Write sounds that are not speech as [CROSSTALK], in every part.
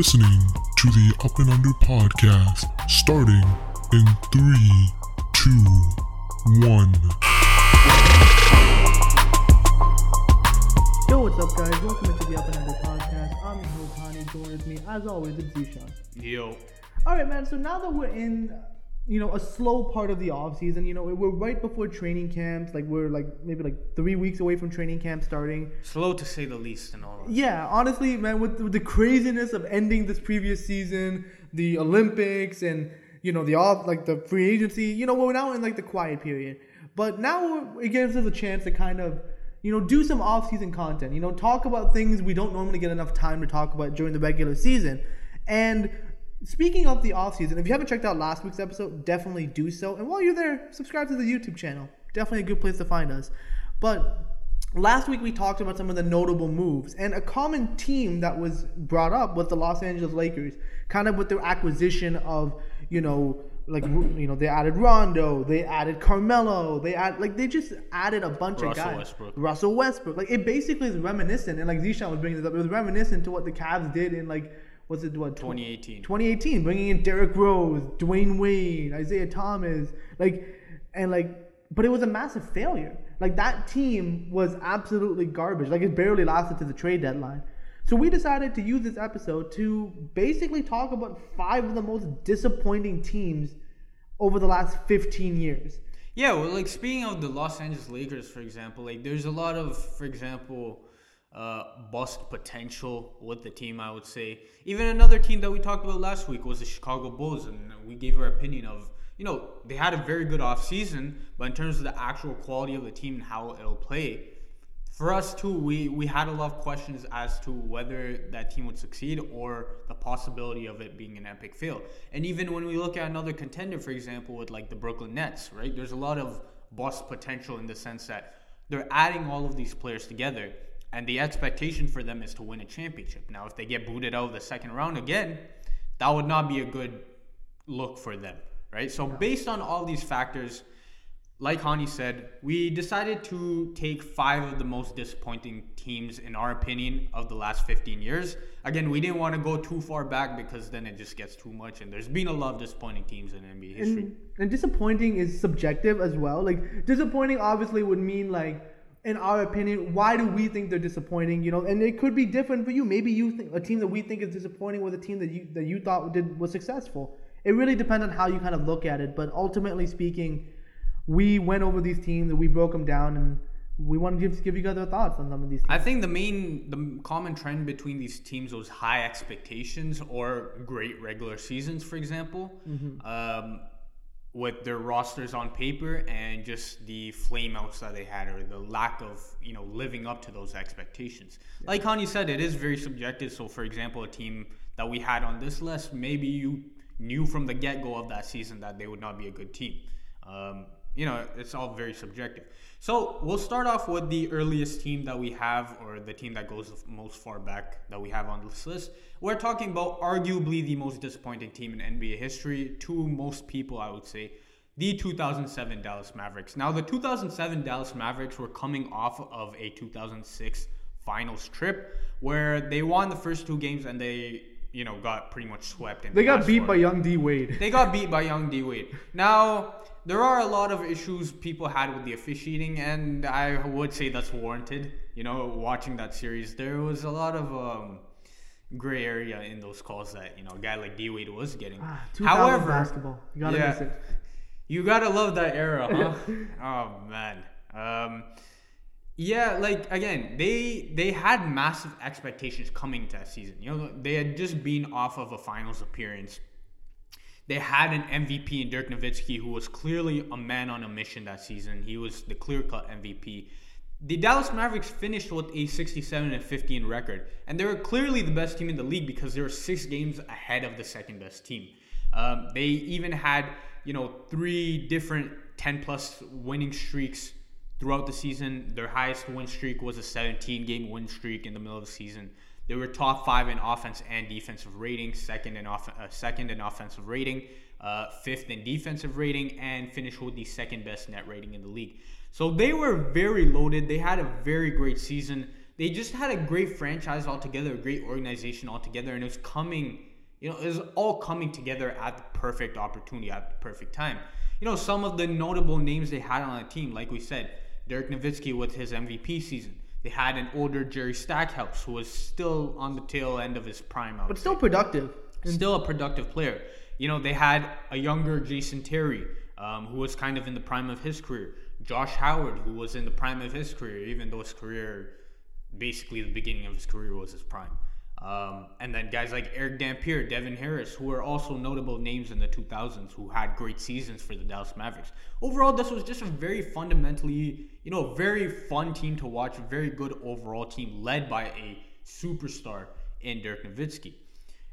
listening to the Up and Under podcast starting in three, two, one. Yo, what's up, guys? Welcome to the Up and Under podcast. I'm your host, Hani. Join with me, as always, it's Zishan. Yo. All right, man. So now that we're in, you know, a slow part of the off season, you know, we're right before training camps. Like we're like maybe like three weeks away from training camp starting. Slow to say the least and all that. Yeah, honestly, man, with, with the craziness of ending this previous season, the Olympics, and you know the off like the free agency, you know, we're now in like the quiet period. But now it gives us a chance to kind of, you know, do some off-season content. You know, talk about things we don't normally get enough time to talk about during the regular season. And speaking of the off-season, if you haven't checked out last week's episode, definitely do so. And while you're there, subscribe to the YouTube channel. Definitely a good place to find us. But Last week we talked about some of the notable moves, and a common team that was brought up was the Los Angeles Lakers, kind of with their acquisition of, you know, like you know they added Rondo, they added Carmelo, they add like they just added a bunch of Russell guys. Westbrook. Russell Westbrook, like it basically is reminiscent, and like Zishan was bringing this up, it was reminiscent to what the Cavs did in like was it what 2018. 2018, bringing in Derrick Rose, Dwyane Wade, Isaiah Thomas, like, and like, but it was a massive failure. Like that team was absolutely garbage. Like it barely lasted to the trade deadline. So we decided to use this episode to basically talk about five of the most disappointing teams over the last 15 years. Yeah, well, like speaking of the Los Angeles Lakers, for example, like there's a lot of, for example, uh, bust potential with the team. I would say even another team that we talked about last week was the Chicago Bulls, and we gave our opinion of, you know, they had a very good offseason, but in terms of the actual quality of the team and how it'll play, for us too, we we had a lot of questions as to whether that team would succeed or the possibility of it being an epic fail. And even when we look at another contender, for example, with like the Brooklyn Nets, right? There's a lot of bust potential in the sense that they're adding all of these players together, and the expectation for them is to win a championship. Now, if they get booted out of the second round again, that would not be a good look for them, right? So, based on all these factors, like Hani said, we decided to take five of the most disappointing teams, in our opinion, of the last 15 years. Again, we didn't want to go too far back because then it just gets too much, and there's been a lot of disappointing teams in NBA history. And, and disappointing is subjective as well. Like disappointing obviously would mean like in our opinion, why do we think they're disappointing? You know, and it could be different for you. Maybe you think a team that we think is disappointing was a team that you that you thought did was successful. It really depends on how you kind of look at it. But ultimately speaking, we went over these teams and we broke them down, and we want to give give you guys our thoughts on some of these. Teams. I think the main, the common trend between these teams was high expectations or great regular seasons, for example, um, with their rosters on paper and just the flameouts that they had or the lack of, you know, living up to those expectations. Like Hani said, it is very subjective. So, for example, a team that we had on this list, maybe you knew from the get go of that season that they would not be a good team. Um, you know, it's all very subjective. So we'll start off with the earliest team that we have, or the team that goes the most far back that we have on this list. We're talking about arguably the most disappointing team in NBA history to most people, I would say, the 2007 Dallas Mavericks. Now, the 2007 Dallas Mavericks were coming off of a 2006 finals trip where they won the first two games and they, you know, got pretty much swept. In they the got beat by Young D Wade. They got beat by Young D Wade. Now, there are a lot of issues people had with the officiating, and I would say that's warranted. You know, watching that series, there was a lot of um, gray area in those calls that you know a guy like D Wade was getting. Ah, However, basketball, you gotta yeah, miss it. you gotta love that era, huh? [LAUGHS] oh man. Um, yeah, like again, they they had massive expectations coming to that season. You know, they had just been off of a finals appearance. They had an MVP in Dirk Nowitzki, who was clearly a man on a mission that season. He was the clear-cut MVP. The Dallas Mavericks finished with a 67 and 15 record, and they were clearly the best team in the league because they were six games ahead of the second best team. Um, they even had, you know, three different 10 plus winning streaks throughout the season. Their highest win streak was a 17 game win streak in the middle of the season. They were top five in offense and defensive rating, second in off- uh, second in offensive rating, uh, fifth in defensive rating, and finished with the second best net rating in the league. So they were very loaded. They had a very great season. they just had a great franchise altogether, a great organization altogether, and it was coming, you know, it was all coming together at the perfect opportunity, at the perfect time. You know, some of the notable names they had on the team, like we said, Dirk Nowitzki with his MVP season. They had an older Jerry Stackhouse who was still on the tail end of his prime. But still productive. still a productive player. You know, they had a younger Jason Terry, um, who was kind of in the prime of his career. Josh Howard, who was in the prime of his career, even though his career, basically the beginning of his career was his prime. Um, and then guys like Erick Dampier, Devin Harris, who are also notable names in the 2000s who had great seasons for the Dallas Mavericks. Overall, this was just a very fundamentally, you know, very fun team to watch, a very good overall team led by a superstar in Dirk Nowitzki.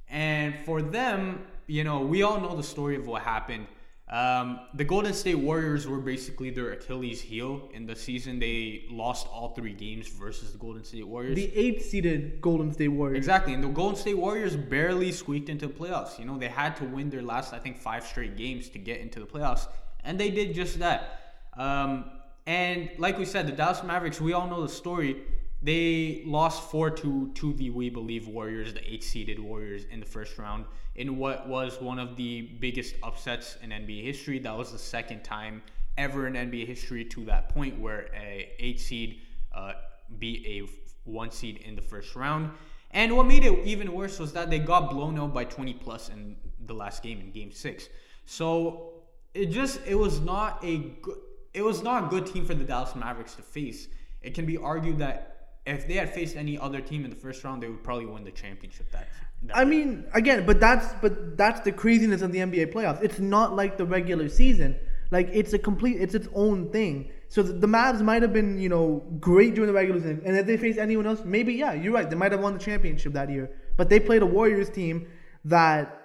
And for them, you know, we all know the story of what happened. Um, the Golden State Warriors were basically their Achilles heel in the season. They lost all three games versus the Golden State Warriors. The eighth seeded Golden State Warriors. Exactly, and the Golden State Warriors barely squeaked into the playoffs. You know, they had to win their last, I think, five straight games to get into the playoffs, and they did just that. Um, and like we said, the Dallas Mavericks, we all know the story. They lost 4 2 to the We Believe Warriors, the 8 seeded Warriors, in the first round in what was one of the biggest upsets in NBA history. That was the second time ever in NBA history to that point where a 8 seed uh, beat a 1 seed in the first round. And what made it even worse was that they got blown out by 20 plus in the last game in game 6. So it just it was not a good it was not a good team for the Dallas Mavericks to face. It can be argued that if they had faced any other team in the first round, they would probably win the championship. That, that I mean, again, but that's but that's the craziness of the NBA playoffs. It's not like the regular season. Like it's a complete, it's its own thing. So the, the Mavs might have been, you know, great during the regular season, and if they faced anyone else, maybe yeah, you're right. They might have won the championship that year. But they played a Warriors team that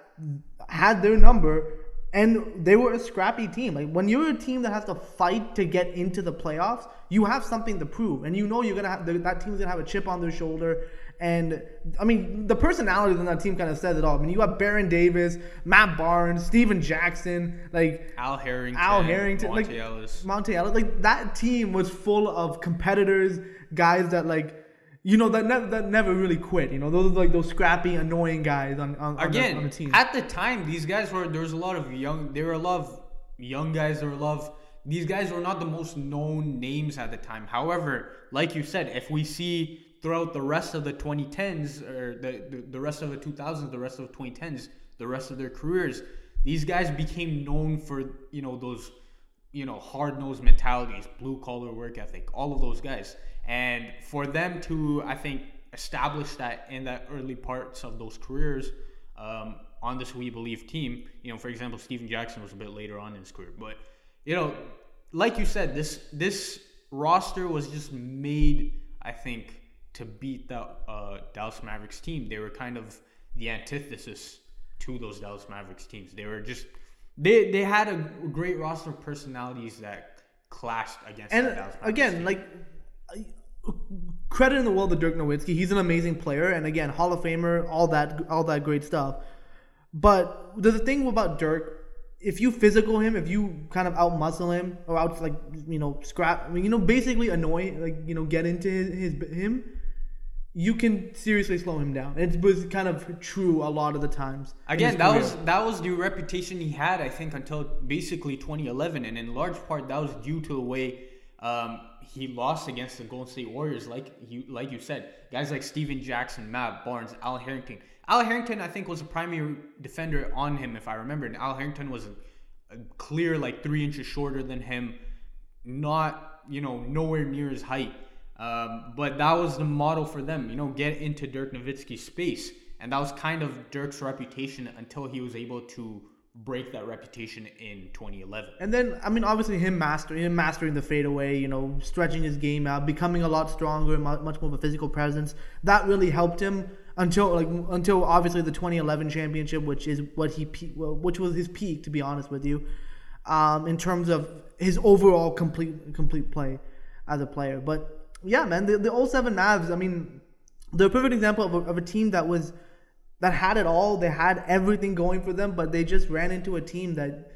had their number, and they were a scrappy team. Like when you're a team that has to fight to get into the playoffs, you have something to prove, and you know you're gonna have that team's gonna have a chip on their shoulder. And I mean, the personalities on that team kind of says it all. I mean, you got Baron Davis, Matt Barnes, Stephen Jackson, like Al Harrington, Al Harrington, Monta like Ellis. Monta Ellis. Like that team was full of competitors, guys that like. You know that never that never really quit. You know those like those scrappy, annoying guys on on, on, Again, the, on the team. at the time, these guys were there was a lot of young. There were a lot of young guys. There were a lot of these guys were not the most known names at the time. However, like you said, if we see throughout the rest of the 2010s or the, the, the rest of the 2000s, the rest of the 2010s, the rest of their careers, these guys became known for you know those you know hard nosed mentalities, blue collar work ethic, all of those guys, and for them to I think establish that in the early parts of those careers. Um, on this We Believe team, you know, for example, Stephen Jackson was a bit later on in his career, but you know, like you said, this this roster was just made, I think, to beat the uh, Dallas Mavericks team. They were kind of the antithesis to those Dallas Mavericks teams. They were just they they had a great roster of personalities that clashed against and the Dallas Mavericks again, team. like credit in the world to Dirk Nowitzki. He's an amazing player, and again, Hall of Famer, all that, all that great stuff. But the thing about Dirk, if you physical him, if you kind of out muscle him or out like you know scrap, I mean you know basically annoy like you know get into his, his him, you can seriously slow him down. It was kind of true a lot of the times. Again, that was that was the reputation he had, I think, until basically 2011, and in large part that was due to the way um, he lost against the Golden State Warriors. Like you, like you said, guys like Stephen Jackson, Matt Barnes, Al Harrington. Al Harrington, I think, was a primary defender on him, if I remember, and Al Harrington was a, a clear like three inches shorter than him, not you know nowhere near his height. Um, but that was the model for them, you know, get into Dirk Nowitzki's space. And that was kind of Dirk's reputation until he was able to break that reputation in 2011. And then, I mean, obviously him mastering him mastering the fadeaway, you know, stretching his game out, becoming a lot stronger, much more of a physical presence. That really helped him until like until obviously the 2011 championship, which is what he which was his peak, to be honest with you, um, in terms of his overall complete complete play as a player. But yeah, man, the the 07 Mavs, I mean, they're a perfect example of a, of a team that was that had it all. They had everything going for them, but they just ran into a team that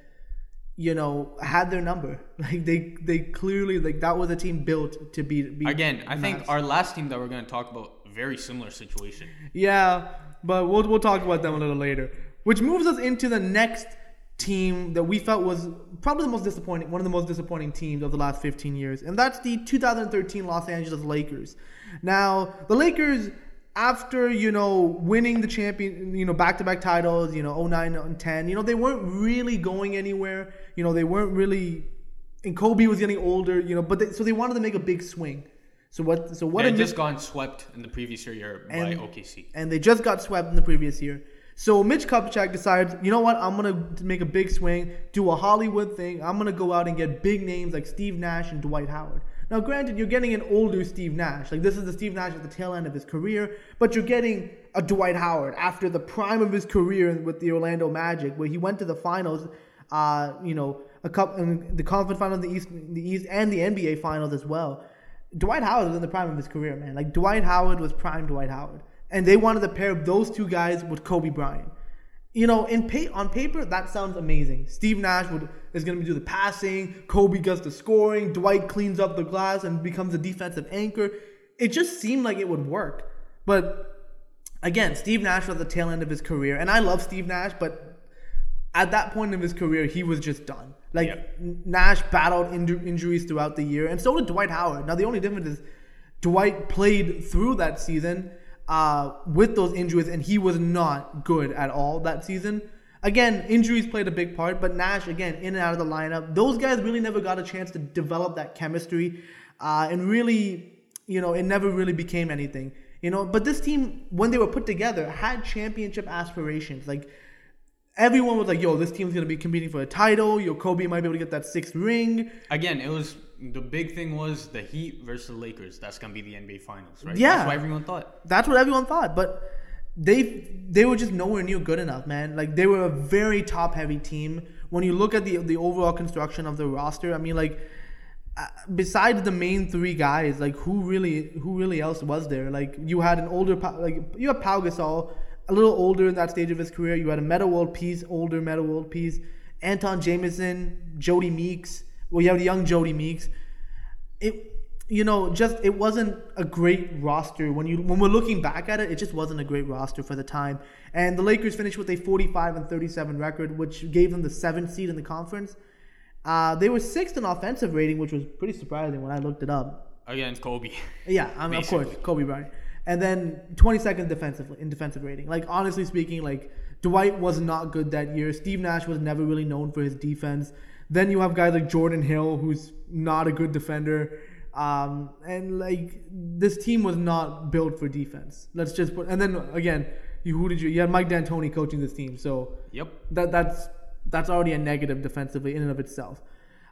you know, had their number. [LAUGHS] Like they they clearly like that was a team built to beat. beat Again, I think our last team that we're going to talk about very similar situation. Yeah, but we'll we'll talk about them a little later. Which moves us into the next team that we felt was probably the most disappointing, one of the most disappointing teams of the last 15 years, and that's the 2013 Los Angeles Lakers. Now, the Lakers after, you know, winning the champion, you know, back-to-back titles, you know, 09 and 10, you know, they weren't really going anywhere. You know, they weren't really and Kobe was getting older, you know, but they, so they wanted to make a big swing. So what so what They had just gotten swept in the previous year by And- OKC. and they just got swept in the previous year. So Mitch Kupchak decides, you know what? I'm gonna make a big swing, do a Hollywood thing. I'm gonna go out and get big names like Steve Nash and Dwight Howard. Now, granted, you're getting an older Steve Nash. Like this is the Steve Nash at the tail end of his career, but you're getting a Dwight Howard after the prime of his career with the Orlando Magic, where he went to the finals. Uh, you know, a couple the conference finals, the East, the East, and the NBA finals as well. Dwight Howard was in the prime of his career, man. Like Dwight Howard was prime Dwight Howard, and they wanted to pair those two guys with Kobe Bryant. You know, in pa- on paper, that sounds amazing. Steve Nash would is going to do the passing. Kobe does the scoring. Dwight cleans up the glass and becomes a defensive anchor. It just seemed like it would work, but again, Steve Nash was at the tail end of his career, and I love Steve Nash, but at that point in his career, he was just done. Like Yeah. Nash battled inju- injuries throughout the year, and so did Dwight Howard. Now the only difference is Dwight played through that season uh, with those injuries, and he was not good at all that season. Again, injuries played a big part, but Nash again in and out of the lineup. Those guys really never got a chance to develop that chemistry, uh, and really, you know, it never really became anything. You know, but this team, when they were put together, had championship aspirations. Like everyone was like, "Yo, this team's gonna be competing for a title. Yo, Kobe might be able to get that sixth ring." Again, it was the big thing was the Heat versus the Lakers. That's gonna be the NBA Finals, right? Yeah. That's what everyone thought. That's what everyone thought, but they they were just nowhere near good enough, man. Like they were a very top heavy team. When you look at the the overall construction of the roster, I mean, like uh, besides the main three guys, like who really who really else was there? Like you had an older like you had Pau Gasol, a little older in that stage of his career. You had a Metta World Peace, older Metta World Peace, Antawn Jamison, Jody Meeks. Well, you have the young Jody Meeks. It you know just it wasn't a great roster when you when we're looking back at it. It just wasn't a great roster for the time. And the Lakers finished with a 45 and 37 record, which gave them the seventh seed in the conference. Uh, they were sixth in offensive rating, which was pretty surprising when I looked it up. Against Kobe. Yeah, I mean, of course, Kobe Bryant. And then 22nd defensively in defensive rating. Like honestly speaking, like Dwight was not good that year. Steve Nash was never really known for his defense. Then you have guys like Jordan Hill, who's not a good defender. Um, and like this team was not built for defense. Let's just put. And then again, you who did you? You had Mike D'Antoni coaching this team, so Yep. that that's that's already a negative defensively in and of itself.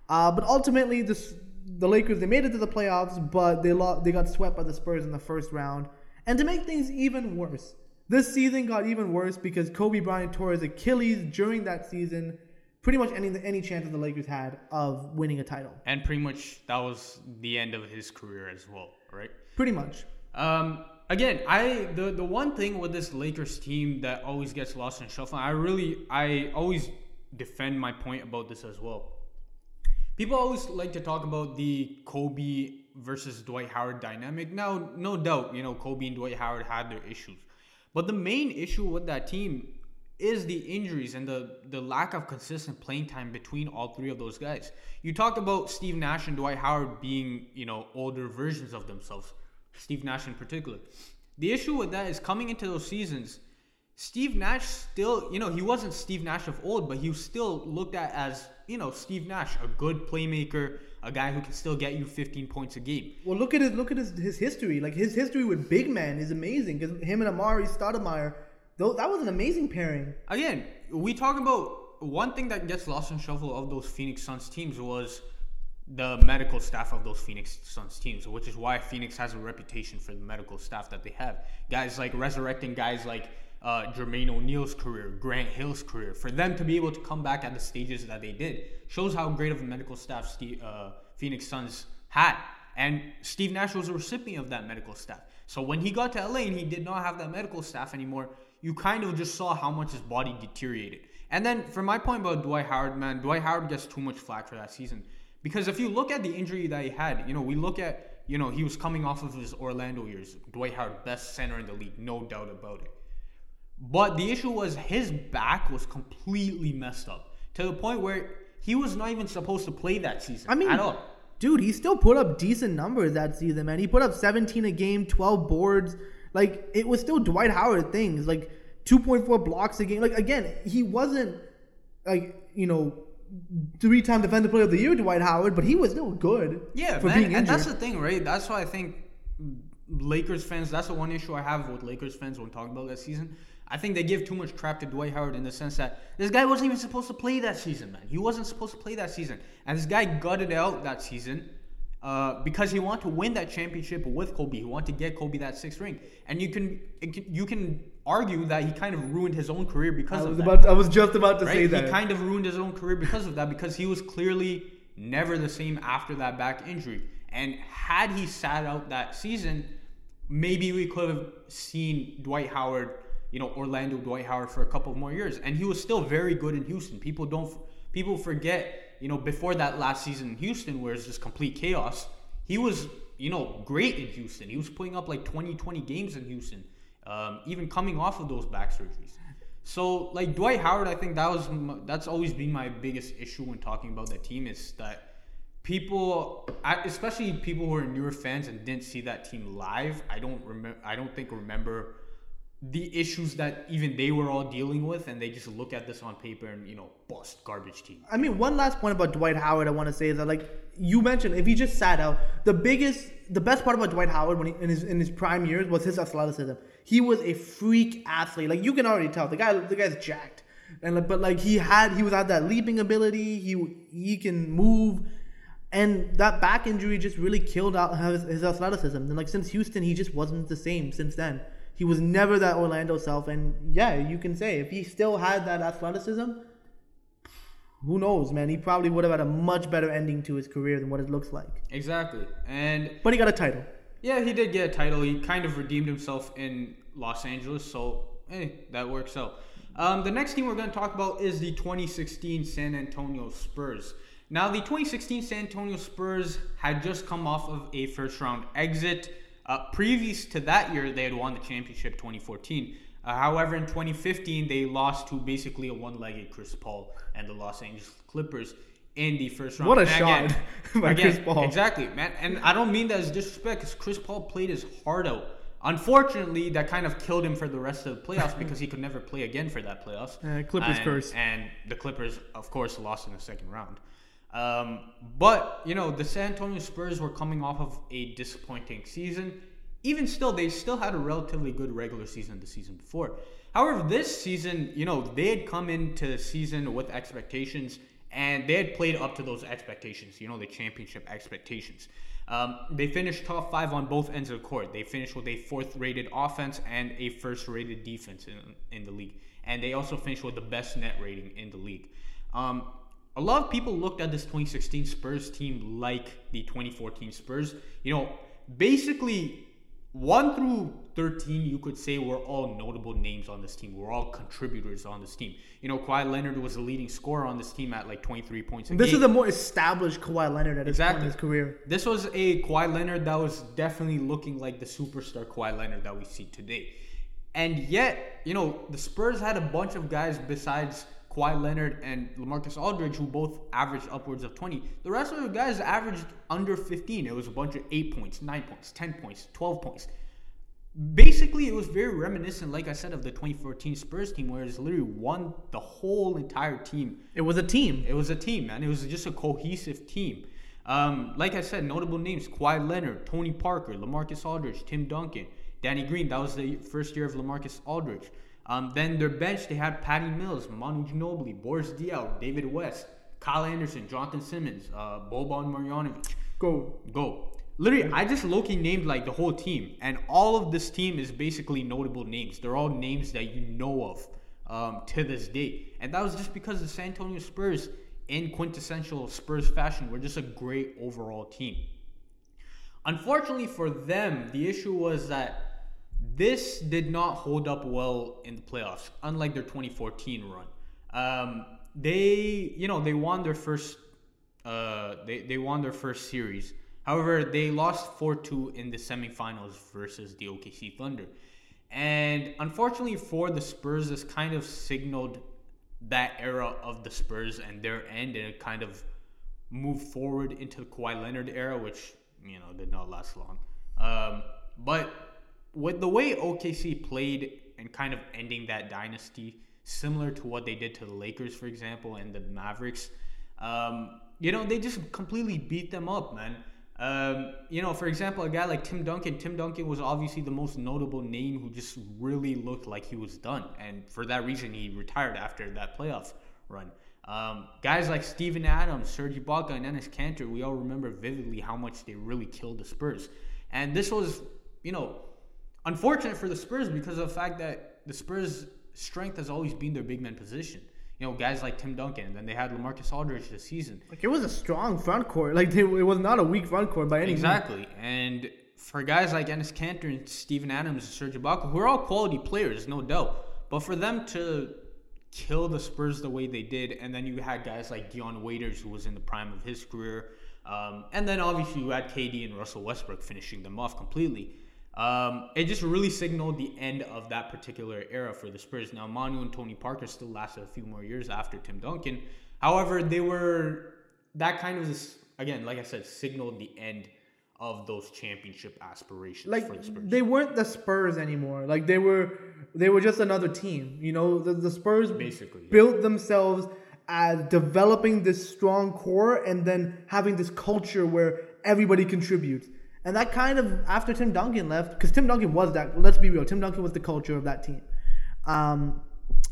Uh, but ultimately, this the Lakers they made it to the playoffs, but they lost, they got swept by the Spurs in the first round. And to make things even worse, this season got even worse because Kobe Bryant tore his Achilles during that season. Pretty much any any chance that the Lakers had of winning a title. And pretty much that was the end of his career as well, right? Pretty much. Um, again, I the the one thing with this Lakers team that always gets lost in shuffle. I really, I always defend my point about this as well. People always like to talk about the Kobe versus Dwight Howard dynamic. Now, no doubt, you know, Kobe and Dwight Howard had their issues. But the main issue with that team is the injuries and the, the lack of consistent playing time between all three of those guys. You talked about Steve Nash and Dwight Howard being, you know, older versions of themselves. Steve Nash in particular. The issue with that is coming into those seasons, Steve Nash still, you know, he wasn't Steve Nash of old, but he was still looked at as, you know, Steve Nash, a good playmaker, a guy who can still get you 15 points a game. Well, look at his look at his, his history. Like his history with big man is amazing because him and Amar'e Stoudemire, though that was an amazing pairing. Again, we talk about one thing that gets lost in shuffle of those Phoenix Suns teams was the medical staff of those Phoenix Suns teams, which is why Phoenix has a reputation for the medical staff that they have. Guys like resurrecting guys like uh, Jermaine O'Neal's career, Grant Hill's career, for them to be able to come back at the stages that they did shows how great of a medical staff Steve, uh, Phoenix Suns had. And Steve Nash was a recipient of that medical staff. So when he got to LA and he did not have that medical staff anymore, you kind of just saw how much his body deteriorated. And then for my point about Dwight Howard, man, Dwight Howard gets too much flack for that season. Because if you look at the injury that he had, you know, we look at, you know, he was coming off of his Orlando years. Dwight Howard, best center in the league, no doubt about it. But the issue was his back was completely messed up to the point where he was not even supposed to play that season. I mean, at all. dude, he still put up decent numbers that season, man. He put up 17 a game, 12 boards. Like it was still Dwight Howard things, like 2.4 blocks a game. Like again, he wasn't like you know three-time defensive player of the year, Dwight Howard, but he was still good. Yeah, for man, being and injured. that's the thing, right? That's why I think Lakers fans. That's the one issue I have with Lakers fans when talking about that season. I think they give too much crap to Dwight Howard in the sense that this guy wasn't even supposed to play that season, man. He wasn't supposed to play that season, and this guy gutted out that season uh, because he wanted to win that championship with Kobe. He wanted to get Kobe that sixth ring, and you can, it can you can argue that he kind of ruined his own career because I of was that about. I was just about to right? say that. He kind of ruined his own career because of that, because he was clearly never the same after that back injury. And had he sat out that season, maybe we could have seen Dwight Howard, you know, Orlando Dwight Howard for a couple more years. And he was still very good in Houston. People don't people forget, you know, before that last season in Houston where it's just complete chaos, he was, you know, great in Houston. He was putting up like 20, 20 games in Houston, um, even coming off of those back surgeries. So like Dwight Howard, I think that was m- that's always been my biggest issue when talking about that team is that people, especially people who are newer fans and didn't see that team live, I don't remember. I don't think remember the issues that even they were all dealing with, and they just look at this on paper and you know bust garbage team. I mean, one last point about Dwight Howard I want to say is that, like you mentioned, if he just sat out, the biggest, the best part about Dwight Howard when he, in his in his prime years was his athleticism. He was a freak athlete. Like you can already tell, the guy, the guy's jacked, and like, but like he had, he was had that leaping ability. He he can move, and that back injury just really killed out his, his athleticism. And like since Houston, he just wasn't the same since then. He was never that Orlando self. And yeah, you can say if he still had that athleticism, who knows, man? He probably would have had a much better ending to his career than what it looks like. Exactly, and But he got a title. Yeah, he did get a title. He kind of redeemed himself in Los Angeles, so hey, that works out. Um, the next team we're going to talk about is the 2016 San Antonio Spurs. Now, the 2016 San Antonio Spurs had just come off of a first round exit. Uh, previous to that year, they had won the championship 2014. Uh, however, in 2015, they lost to basically a one legged Chris Paul and the Los Angeles Clippers in the first round. What a And again- shot [LAUGHS] by again, Chris Paul. Exactly, man. And I don't mean that as disrespect because Chris Paul played his heart out. Unfortunately, that kind of killed him for the rest of the playoffs [LAUGHS] because he could never play again for that playoffs. Uh, Clippers and, curse. And the Clippers, of course, lost in the second round. Um, but, you know, the San Antonio Spurs were coming off of a disappointing season. Even still, they still had a relatively good regular season the season before. However, this season, you know, they had come into the season with expectations and they had played up to those expectations, you know, the championship expectations. Um, they finished top five on both ends of the court. They finished with a fourth rated offense and a first rated defense in, in the league. And they also finished with the best net rating in the league. Um, a lot of people looked at this 2016 Spurs team like the 2014 Spurs. You know, basically, 1 through 13, you could say, were all notable names on this team. We're all contributors on this team. You know, Kawhi Leonard was the leading scorer on this team at like 23 points a This game. is a more established Kawhi Leonard at this point in Exactly. his career. This was a Kawhi Leonard that was definitely looking like the superstar Kawhi Leonard that we see today. And yet, you know, the Spurs had a bunch of guys besides Kawhi Leonard and LaMarcus Aldridge who both averaged upwards of 20. The rest of the guys averaged under 15. It was a bunch of 8 points, 9 points, 10 points, 12 points. Basically, it was very reminiscent, like I said, of the 2014 Spurs team, where it's literally won the whole entire team It was a team. it was a team, man. It was just a cohesive team. Um, like I said, notable names: Kawhi Leonard, Tony Parker, LaMarcus Aldridge, Tim Duncan, Danny Green. That was the first year of LaMarcus Aldridge. Um, then their bench, they had Patty Mills, Manu Ginobili, Boris Diaw, David West, Kyle Anderson, Jonathan Simmons, uh, Boban Marjanovic. Go. Go. Literally, I just low-key named like the whole team, and all of this team is basically notable names. They're all names that you know of um, to this day, and that was just because the San Antonio Spurs, in quintessential Spurs fashion, were just a great overall team. Unfortunately for them, the issue was that this did not hold up well in the playoffs, unlike their 2014 run. Um, they, you know, they won their first, uh, they, they won their first series. However, they lost 4 2 in the semifinals versus the OKC Thunder. And unfortunately for the Spurs, this kind of signaled that era of the Spurs and their end, and kind of moved forward into the Kawhi Leonard era, which, you know, did not last long. Um, but with the way OKC played and kind of ending that dynasty, similar to what they did to the Lakers, for example, and the Mavericks, um, you know, they just completely beat them up, man. Um, you know, for example, a guy like Tim Duncan. Tim Duncan was obviously the most notable name who just really looked like he was done, and for that reason, he retired after that playoff run. Um, guys like Steven Adams, Serge Ibaka, and Enes Kanter, we all remember vividly how much they really killed the Spurs. And this was, you know, unfortunate for the Spurs because of the fact that the Spurs' strength has always been their big man position. You know, guys like Tim Duncan, and then they had LaMarcus Aldridge this season. Like it was a strong front court. Like they, it was not a weak front court by any means. Exactly. And for guys like Enes Kanter and Steven Adams and Serge Ibaka, who are all quality players, no doubt, but for them to kill the Spurs the way they did, and then you had guys like Dion Waiters, who was in the prime of his career, um, and then obviously you had KD and Russell Westbrook finishing them off completely. Um, it just really signaled the end of that particular era for the Spurs. Now, Manu and Tony Parker still lasted a few more years after Tim Duncan. However, they were that kind of again, like I said, signaled the end of those championship aspirations like for the Spurs. they weren't the Spurs anymore. Like they were, they were just another team. You know, the, the Spurs Basically, yeah. built themselves as developing this strong core and then having this culture where everybody contributes. And that kind of after Tim Duncan left, because Tim Duncan was that. Let's be real, Tim Duncan was the culture of that team. Um,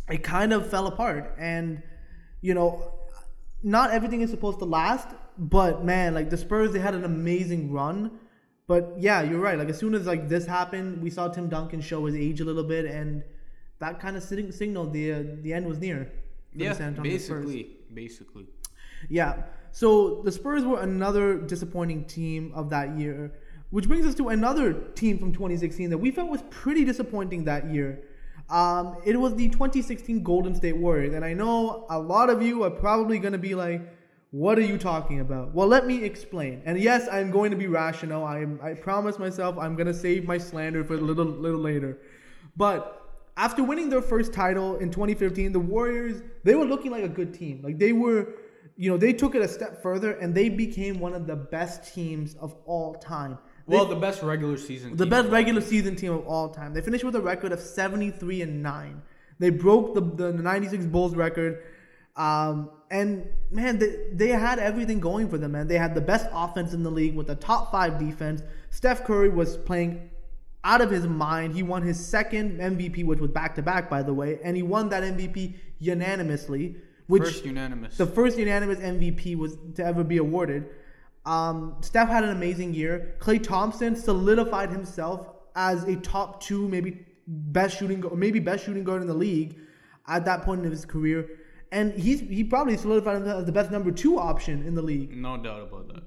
it kind of fell apart, and you know, not everything is supposed to last. But man, like the Spurs, they had an amazing run. But yeah, you're right. Like as soon as like this happened, we saw Tim Duncan show his age a little bit, and that kind of signaled the uh, the end was near. yeah, San Antonio Spurs. basically, basically. Yeah. So the Spurs were another disappointing team of that year, which brings us to another team from 2016 that we felt was pretty disappointing that year. Um, it was the 2016 Golden State Warriors, and I know a lot of you are probably going to be like, "What are you talking about?" Well, let me explain. And yes, I'm going to be rational. I I promise myself I'm going to save my slander for a little little later. But after winning their first title in 2015, the Warriors they were looking like a good team. Like they were, you know, they took it a step further and they became one of the best teams of all time. They- Well, the best regular season. the team best regular season team of all time. They finished with a record of 73 and 9. They broke the, the 96 Bulls record. Um, and man, they, they had everything going for them, man. They had the best offense in the league with a top five defense. Steph Curry was playing out of his mind. He won his second MVP, which was back to back, by the way, and he won that MVP unanimously. Which First unanimous. the first unanimous MVP was to ever be awarded. Um, Steph had an amazing year. Klay Thompson solidified himself as a top two, maybe best shooting, maybe best shooting guard in the league at that point in his career. And he's he probably solidified himself as the best number two option in the league. no doubt about that.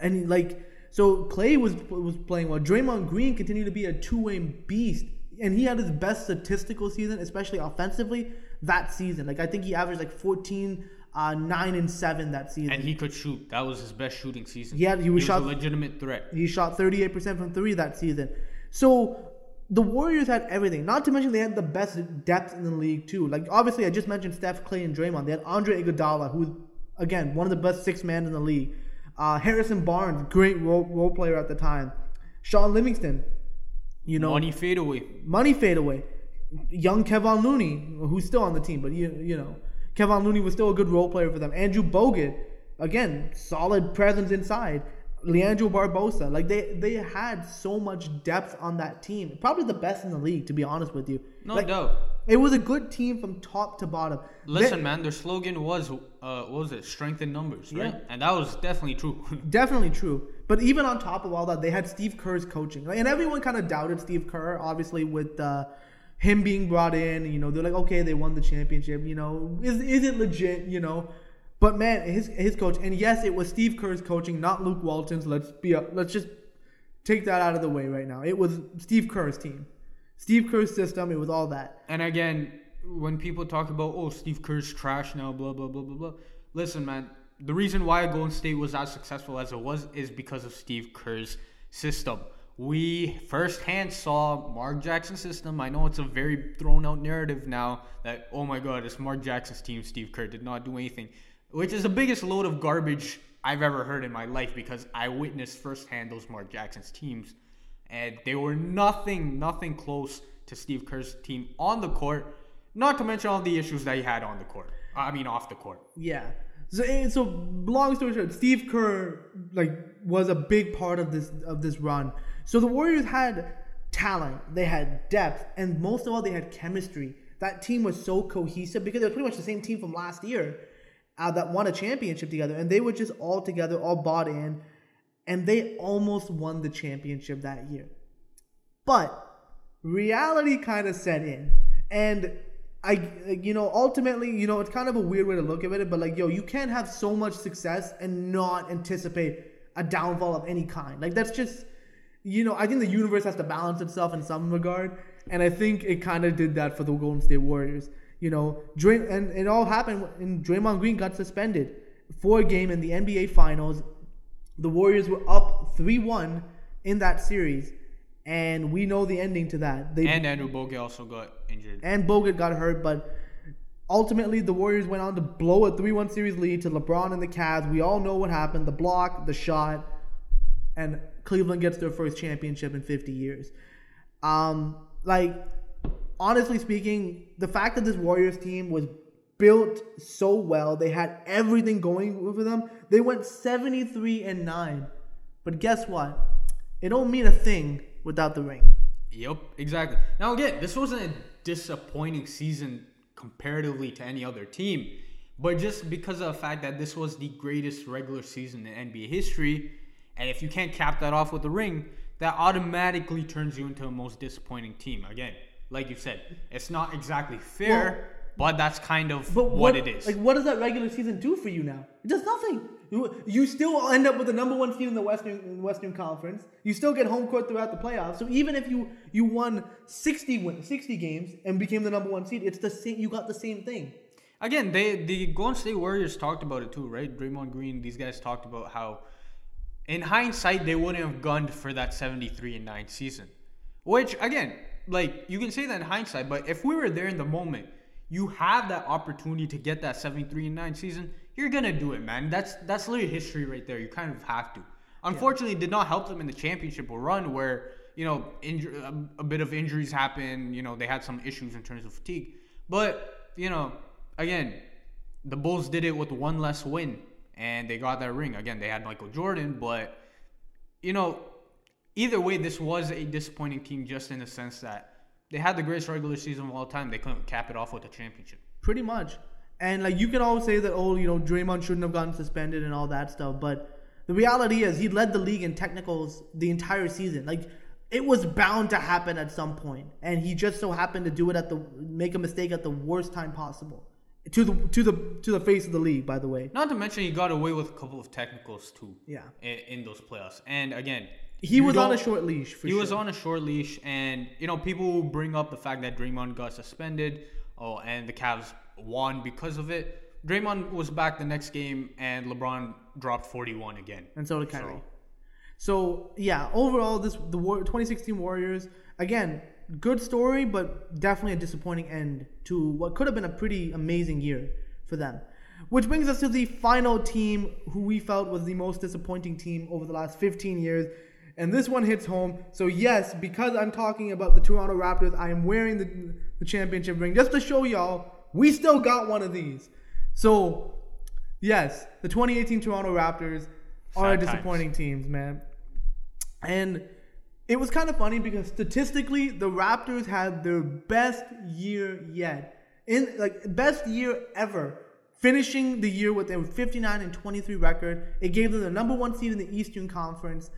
And like so, Klay was was playing well. Draymond Green continued to be a two way beast, and he had his best statistical season, especially offensively, that season. Like I think he averaged like 14, uh, nine and seven that season. And he could shoot. That was his best shooting season. Yeah, he was shot- a legitimate threat. He shot 38% from three that season. So the Warriors had everything. Not to mention they had the best depth in the league too. Like obviously I just mentioned Steph, Klay, and Draymond. They had Andre Iguodala, who's again one of the best six men in the league. Uh, Harrison Barnes, great role, role player at the time. Shaun Livingston, you know, Money fadeaway. money fadeaway. Young Kevon Looney, who's still on the team, but you you know, Kevon Looney was still a good role player for them. Andrew Bogut, again, solid presence inside. Leandro Barbosa, like they they had so much depth on that team. Probably the best in the league, to be honest with you. No Like, doubt. It was a good team from top to bottom. Listen, They- man, their slogan was, uh, what was it? Strength in numbers, right? Yeah. And that was definitely true. [LAUGHS] Definitely true. But even on top of all that, they had Steve Kerr's coaching. Like, and everyone kind of doubted Steve Kerr, obviously, with uh, him being brought in. You know, they're like, okay, they won the championship. You know, is, is it legit? You know. But man, his his coach, and yes, it was Steve Kerr's coaching, not Luke Walton's. Let's be a, let's just take that out of the way right now. It was Steve Kerr's team, Steve Kerr's system. It was all that. and again, when people talk about oh Steve Kerr's trash now, blah blah blah blah blah. Listen, man, the reason why Golden State was as successful as it was is because of Steve Kerr's system. We firsthand saw Mark Jackson's system. I know it's a very thrown out narrative now that oh my god, it's Mark Jackson's team. Steve Kerr did not do anything, which is the biggest load of garbage I've ever heard in my life because I witnessed firsthand those Mark Jackson's teams, and they were nothing, nothing close to Steve Kerr's team on the court. Not to mention all the issues that he had on the court. I mean, off the court. Yeah. So, so long story short, Steve Kerr like was a big part of this of this run. So the Warriors had talent, they had depth, and most of all, they had chemistry. That team was so cohesive because it was pretty much the same team from last year uh, that won a championship together, and they were just all together, all bought in, and they almost won the championship that year. But reality kind of set in, and I, you know, ultimately, you know, it's kind of a weird way to look at it, but like, yo, you can't have so much success and not anticipate a downfall of any kind. Like, that's just, you know, I think the universe has to balance itself in some regard, and I think it kind of did that for the Golden State Warriors. You know, Dray- and it all happened when Draymond Green got suspended for a game in the NBA Finals. The Warriors were up three one in that series, and we know the ending to that. They And Andrew Bogut also got injured. and Bogut got hurt, but ultimately the Warriors went on to blow a 3-1 series lead to LeBron and the Cavs. We all know what happened, the block, the shot, and Cleveland gets their first championship in 50 years. Um like honestly speaking, the fact that this Warriors team was built so well, they had everything going for them. They went 73 and 9. But guess what? It don't mean a thing without the ring. Yep, exactly. Now again, this wasn't a disappointing season comparatively to any other team, but just because of the fact that this was the greatest regular season in NBA history, and if you can't cap that off with a ring, that automatically turns you into a most disappointing team. Again, like you said, it's not exactly fair, but that's kind of But what, it is. Like, what does that regular season do for you now? It does nothing. You, you still end up with the number one seed in the Western in the Western Conference. You still get home court throughout the playoffs. So even if you you won 60 win, 60 games and became the number one seed, it's the same. You got the same thing. Again, they the Golden State Warriors talked about it too, right? Draymond Green, these guys talked about how, in hindsight, they wouldn't have gunned for that seventy three and nine season. Which again, like you can say that in hindsight, but if we were there in the moment, you have that opportunity to get that seventy three and nine season. You're gonna do it, man. That's that's literally history right there. You kind of have to. Unfortunately, it did not help them in the championship run where you know inju- a, a bit of injuries happened. You know they had some issues in terms of fatigue, but you know again, the Bulls did it with one less win and they got that ring. Again, they had Michael Jordan, but you know, either way, this was a disappointing team just in the sense that they had the greatest regular season of all time. They couldn't cap it off with a championship. Pretty much. And like you can always say that, oh, you know, Draymond shouldn't have gotten suspended and all that stuff. But the reality is, he led the league in technicals the entire season. Like it was bound to happen at some point, and he just so happened to do it at the make a mistake at the worst time possible. To the to the to the face of the league, by the way. Not to mention, he got away with a couple of technicals too. Yeah. In, in those playoffs, and again, He was on a short leash for he sure. was on a short leash, and you know people bring up the fact that Draymond got suspended, oh, and the Cavs won because of it. Draymond was back the next game, and LeBron dropped 41 again. and so did Kyrie. So, yeah, overall, this the War, 2016 Warriors again, good story, but definitely a disappointing end to what could have been a pretty amazing year for them. Which brings us to the final team who we felt was the most disappointing team over the last 15 years. And this one hits home. So, yes, because I'm talking about the Toronto Raptors, I am wearing the, the championship ring just to show y'all we still got one of these. So, yes, the 2018 Toronto Raptors are Sad times. disappointing teams, man. And it was kind of funny because statistically, the Raptors had their best year yet. In like best year ever. Finishing the year with a 59 and 23 record. It gave them the number one seed in the Eastern Conference.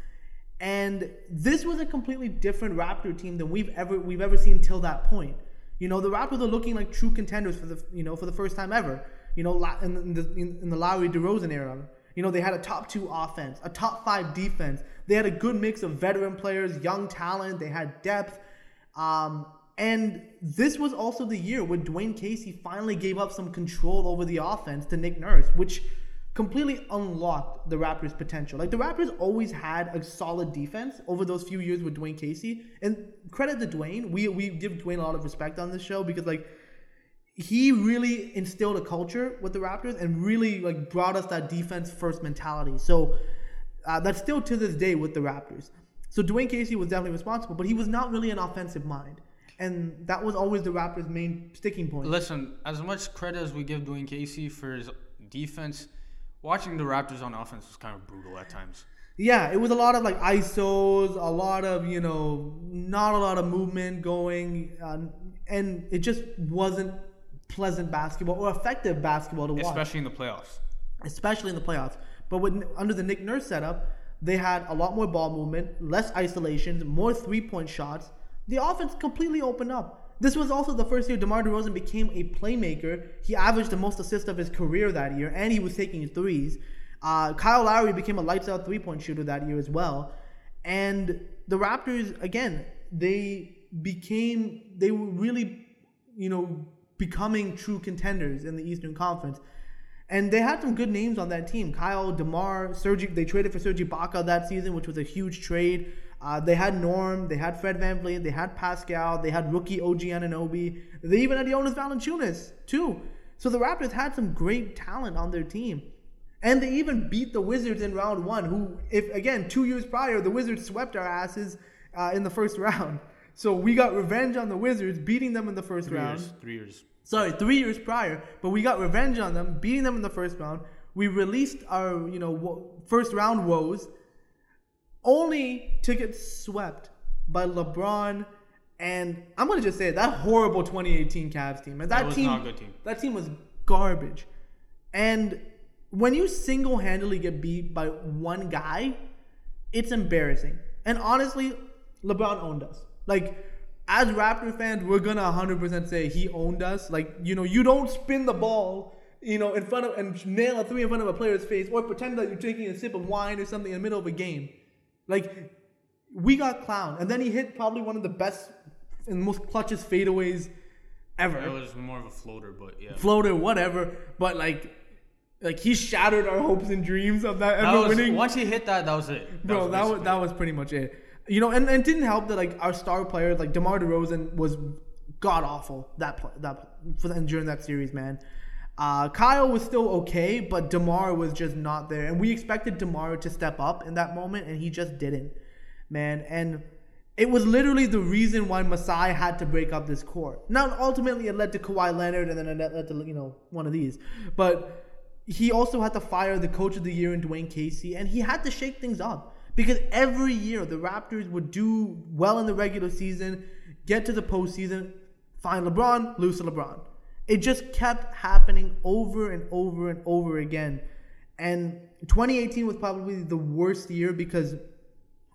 And this was a completely different Raptor team than we've ever we've ever seen till that point. You know, the Raptors are looking like true contenders for the you know for the first time ever. You know, in, the in, in the Lowry DeRozan era. You know, they had a top two offense, a top five defense. They had a good mix of veteran players, young talent. They had depth. Um, and this was also the year when Dwane Casey finally gave up some control over the offense to Nick Nurse, which completely unlocked the Raptors' potential. Like the Raptors always had a solid defense over those few years with Dwane Casey. And credit to Dwane, we we give Dwane a lot of respect on this show because like he really instilled a culture with the Raptors and really like brought us that defense first mentality. So uh, that's still to this day with the Raptors. So Dwane Casey was definitely responsible, but he was not really an offensive mind. And that was always the Raptors' main sticking point. Listen, as much credit as we give Dwane Casey for his defense, watching the Raptors on offense was kind of brutal at times. Yeah, it was a lot of like ISOs, a lot of you know, not a lot of movement going, uh, and it just wasn't pleasant basketball or effective basketball to watch, especially in the playoffs. Especially in the playoffs. But with, under the Nick Nurse setup, they had a lot more ball movement, less isolations, more three point shots. The offense completely opened up. This was also the first year DeMar DeRozan became a playmaker. He averaged the most assists of his career that year, and he was taking threes. Uh, Kyle Lowry became a lights out three point shooter that year as well. And the Raptors, again, they became, they were really, you know, becoming true contenders in the Eastern Conference. And they had some good names on that team. Kyle, DeMar, Serge, they traded for Serge Ibaka that season, which was a huge trade. Uh, they had Norm, they had Fred VanVleet, they had Pascal, they had rookie OG Anunoby. They even had Jonas Valanciunas, too. So the Raptors had some great talent on their team. And they even beat the Wizards in round one, who, if again, two years prior, the Wizards swept our asses uh, in the first [LAUGHS] round. So we got revenge on the Wizards, beating them in the first three round. Years, three years. Sorry, three years prior, but we got revenge on them, beating them in the first round. We released our, you know, wo- first round woes, only to get swept by LeBron. And I'm gonna just say it, that horrible 2018 Cavs team. And that, That was team, not a good team. That team was garbage. And when you single-handedly get beat by one guy, it's embarrassing. And honestly, LeBron owned us. Like, as Raptor fans, we're gonna 100% say he owned us. Like, you know, you don't spin the ball, you know, in front of and nail a three in front of a player's face, or pretend that you're taking a sip of wine or something in the middle of a game. Like, we got clowned, and then he hit probably one of the best and most clutchest fadeaways ever It was more of a floater, but yeah. floater, whatever. But like, like he shattered our hopes and dreams of that, That ever was, winning. once he hit that, that was it. Bro, that was that was pretty much it. You know, and, and it didn't help that like our star player, like Demar Derozan, was god awful that pl- that for the, during that series, man. Uh, Kyle was still okay, but Demar was just not there, and we expected Demar to step up in that moment, and he just didn't, man. And it was literally the reason why Masai had to break up this core. Now, ultimately, it led to Kawhi Leonard, and then it led to you know one of these, but he also had to fire the coach of the year in Dwane Casey, and he had to shake things up because every year the Raptors would do well in the regular season, get to the postseason, find LeBron, lose to LeBron. It just kept happening over and over and over again. And 2018 was probably the worst year because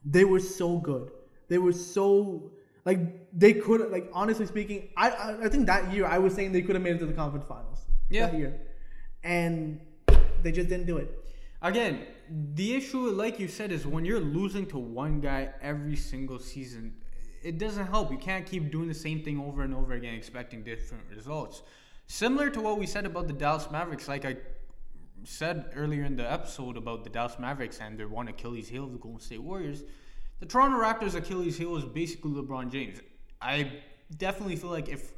they were so good. They were so like they could like honestly speaking, I I, I think that year I was saying they could have made it to the conference finals. Yeah. That year. And they just didn't do it. Again, the issue, like you said, is when you're losing to one guy every single season, it doesn't help. You can't keep doing the same thing over and over again, expecting different results. Similar to what we said about the Dallas Mavericks, like I said earlier in the episode about the Dallas Mavericks and their one Achilles heel of the Golden State Warriors, the Toronto Raptors' Achilles heel is basically LeBron James. I definitely feel like if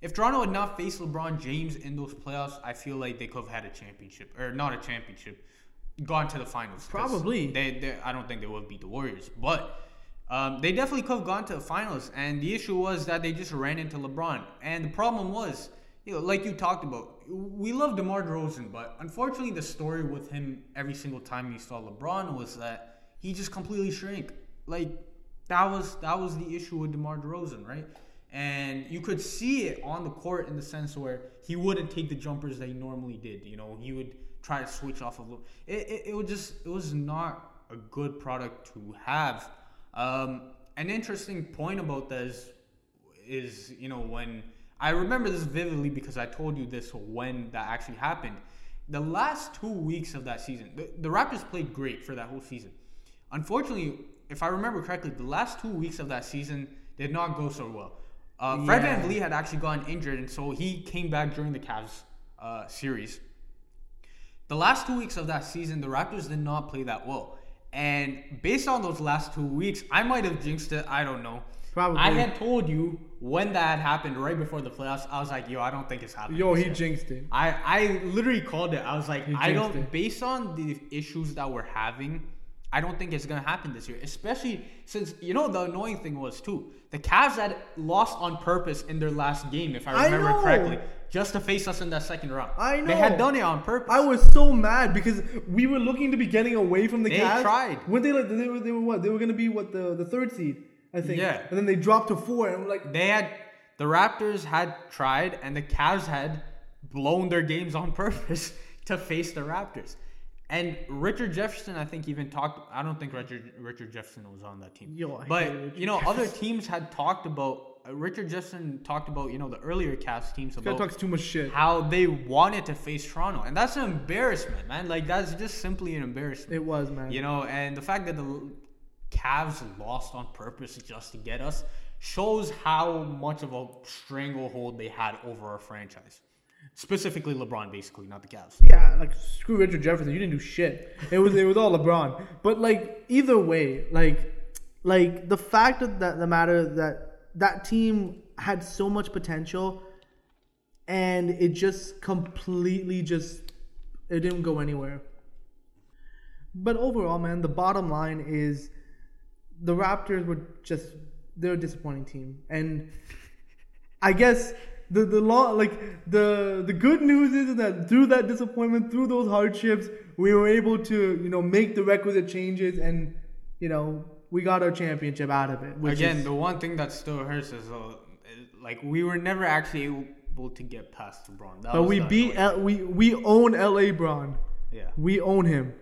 if Toronto had not faced LeBron James in those playoffs, I feel like they could have had a championship or not a championship, gone to the finals. Probably. They, they, I don't think they would have beat the Warriors, but um, they definitely could have gone to the finals. And the issue was that they just ran into LeBron. And the problem was, you know, like you talked about, we love DeMar DeRozan, but unfortunately, the story with him every single time he saw LeBron was that he just completely shrank. Like that was that was the issue with DeMar DeRozan, right? And you could see it on the court in the sense where he wouldn't take the jumpers that he normally did. You know, he would try to switch off of. It, it, it was just it was not a good product to have. Um, an interesting point about this is you know when I remember this vividly because I told you this when that actually happened. The last two weeks of that season, the, the Raptors played great for that whole season. Unfortunately, if I remember correctly, the last two weeks of that season did not go so well. Uh, Fred Yeah. VanVleet had actually gotten injured, and so he came back during the Cavs uh, series. The last two weeks of that season, the Raptors did not play that well. And based on those last two weeks, I might have jinxed it. I don't know. Probably. I had told you when that happened right before the playoffs. I was like, yo, I don't think it's happening. Yo, he year. jinxed it. I, I literally called it. I was like, I don't. it. Based on the issues that we're having, I don't think it's gonna happen this year. Especially since you know the annoying thing was too the Cavs had lost on purpose in their last game, if I I remember know. correctly, just to face us in that second round. I know They had done it on purpose. I was so mad because we were looking to be getting away from the They Cavs. tried. When they like they were they were what? They were gonna be what the the third seed, I think. Yeah. And then they dropped to four, and we're like, They had the Raptors had tried, and the Cavs had blown their games on [LAUGHS] purpose to face the Raptors. And Richard Jefferson, I think, even talked. I don't think Richard Richard Jefferson was on that team. Yo, but you know, other teams had talked about. Uh, Richard Jefferson talked about you know the earlier Cavs teams about talks too much shit. how they wanted to face Toronto, and that's an embarrassment, man. Like that's just simply an embarrassment. It was man. You know, and the fact that the Cavs lost on purpose just to get us shows how much of a stranglehold they had over our franchise. Specifically LeBron, basically, not the Cavs. yeah, like screw Richard Jefferson. You didn't do shit. It was it was all LeBron. But like either way, like like the fact of that the matter that that team had so much potential, and it just completely just it didn't go anywhere. But overall, man, the bottom line is the Raptors were just they're a disappointing team, and I guess the the law like the the good news is that through that disappointment, through those hardships, we were able to you know make the requisite changes, and you know we got our championship out of it. Which Again, is, the one thing that still hurts is uh, like we were never actually able to get past LeBron. That but we beat L, we we own LeBron. yeah We own him.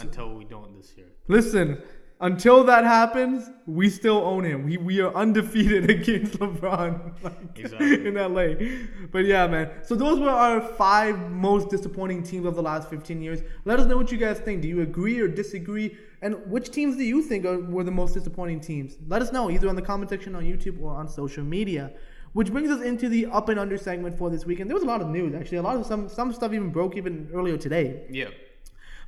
until we don't this year. Listen, until that happens, we still own him. We we are undefeated [LAUGHS] against LeBron like, Exactly. in LA. But yeah, man. So those were our five most disappointing teams of the last 15 years. Let us know what you guys think. Do you agree or disagree? And which teams do you think are, were the most disappointing teams? Let us know either on the comment section on YouTube or on social media. Which brings us into the up and under segment for this weekend. There was a lot of news actually. A lot of some some stuff even broke even earlier today. Yeah.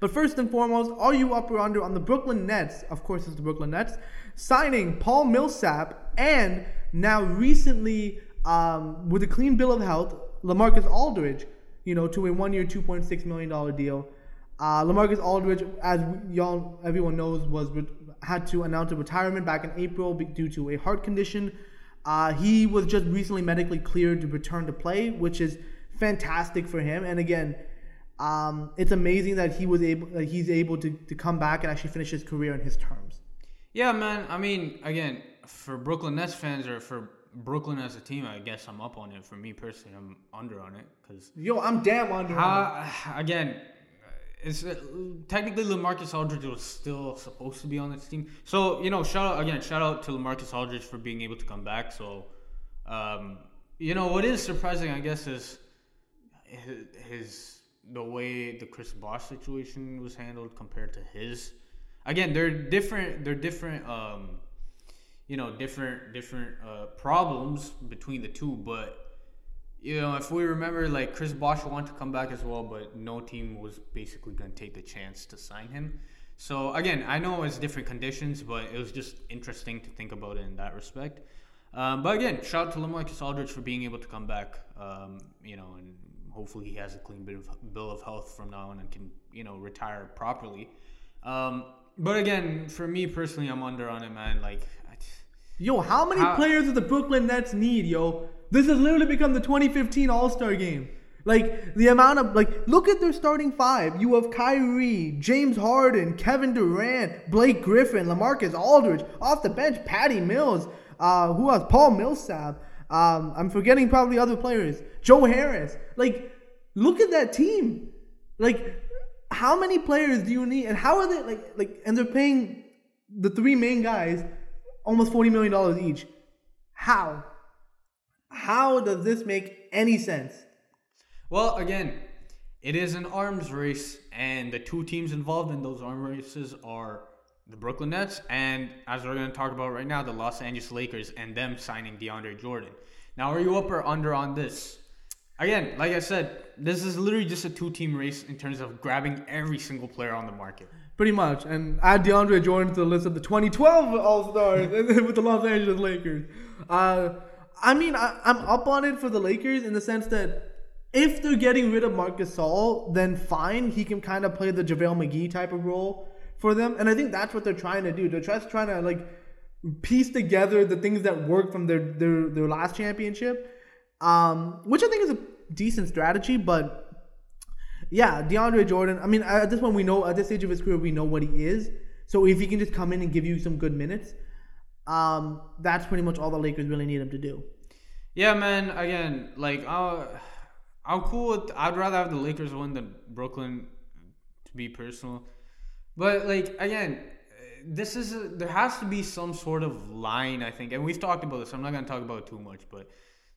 But first and foremost, are you up or under on the Brooklyn Nets? Of course, it's the Brooklyn Nets signing Paul Millsap and now recently um, with a clean bill of health, Lamarcus Aldridge, you know, to a one-year, two point six million dollar deal. Uh, Lamarcus Aldridge, as y'all everyone knows, was had to announce a retirement back in April due to a heart condition. Uh, he was just recently medically cleared to return to play, which is fantastic for him. And again, um, it's amazing that he was able, that he's able to, to come back and actually finish his career on his terms. Yeah, man. I mean, again, for Brooklyn Nets fans or for Brooklyn as a team, I guess I'm up on it. For me personally, I'm under on it because Yo, I'm damn under. how again, it's uh, technically Lamarcus Aldridge was still supposed to be on this team. So you know, shout out again, shout out to Lamarcus Aldridge for being able to come back. So, um, you know, what is surprising, I guess, is his, his the way the Chris Bosh situation was handled compared to his. Again, they're different. They're different. Um, you know, different different uh, problems between the two. But you know, if we remember, like Chris Bosh wanted to come back as well, but no team was basically going to take the chance to sign him. So again, I know it's different conditions, but it was just interesting to think about it in that respect. Um, but again, shout out to Lamarcus Aldridge for being able to come back. Um, you know, and hopefully he has a clean bit of bill of health from now on and can you know retire properly. Um, but again, for me personally, I'm under on it, man. Like, Yo, how many How- players do the Brooklyn Nets need, yo? This has literally become the 2015 All Star game. Like the amount of like, look at their starting five. You have Kyrie, James Harden, Kevin Durant, Blake Griffin, Lamarcus Aldridge. Off the bench, Patty Mills. Uh, who else? Paul Millsap. Um, I'm forgetting probably other players. Joe Harris. Like, look at that team. Like, how many players do you need? And how are they like like? And they're paying the three main guys almost forty million dollars each. How? How does this make any sense? Well, again, it is an arms race, and the two teams involved in those arm races are the Brooklyn Nets, and as we're going to talk about right now, the Los Angeles Lakers and them signing DeAndre Jordan. Now, are you up or under on this? Again, like I said, this is literally just a two team race in terms of grabbing every single player on the market. Pretty much. And add DeAndre Jordan to the list of the 2012 All Stars [LAUGHS] with the Los Angeles Lakers. Uh, I mean, I, I'm up on it for the Lakers in the sense that if they're getting rid of Marcus Gasol, then fine. He can kind of play the JaVale McGee type of role for them. And I think that's what they're trying to do. They're just trying to, like, piece together the things that worked from their, their, their last championship, um, which I think is a decent strategy, but yeah, DeAndre Jordan. I mean, at this point, we know at this stage of his career, we know what he is. So if he can just come in and give you some good minutes, um, that's pretty much all the Lakers really need him to do. Yeah, man. Again, like, uh, I'm cool with. I'd rather have the Lakers win than Brooklyn, to be personal. But like, again, this is a, there has to be some sort of line, I think, and we've talked about this. I'm not gonna talk about it too much, but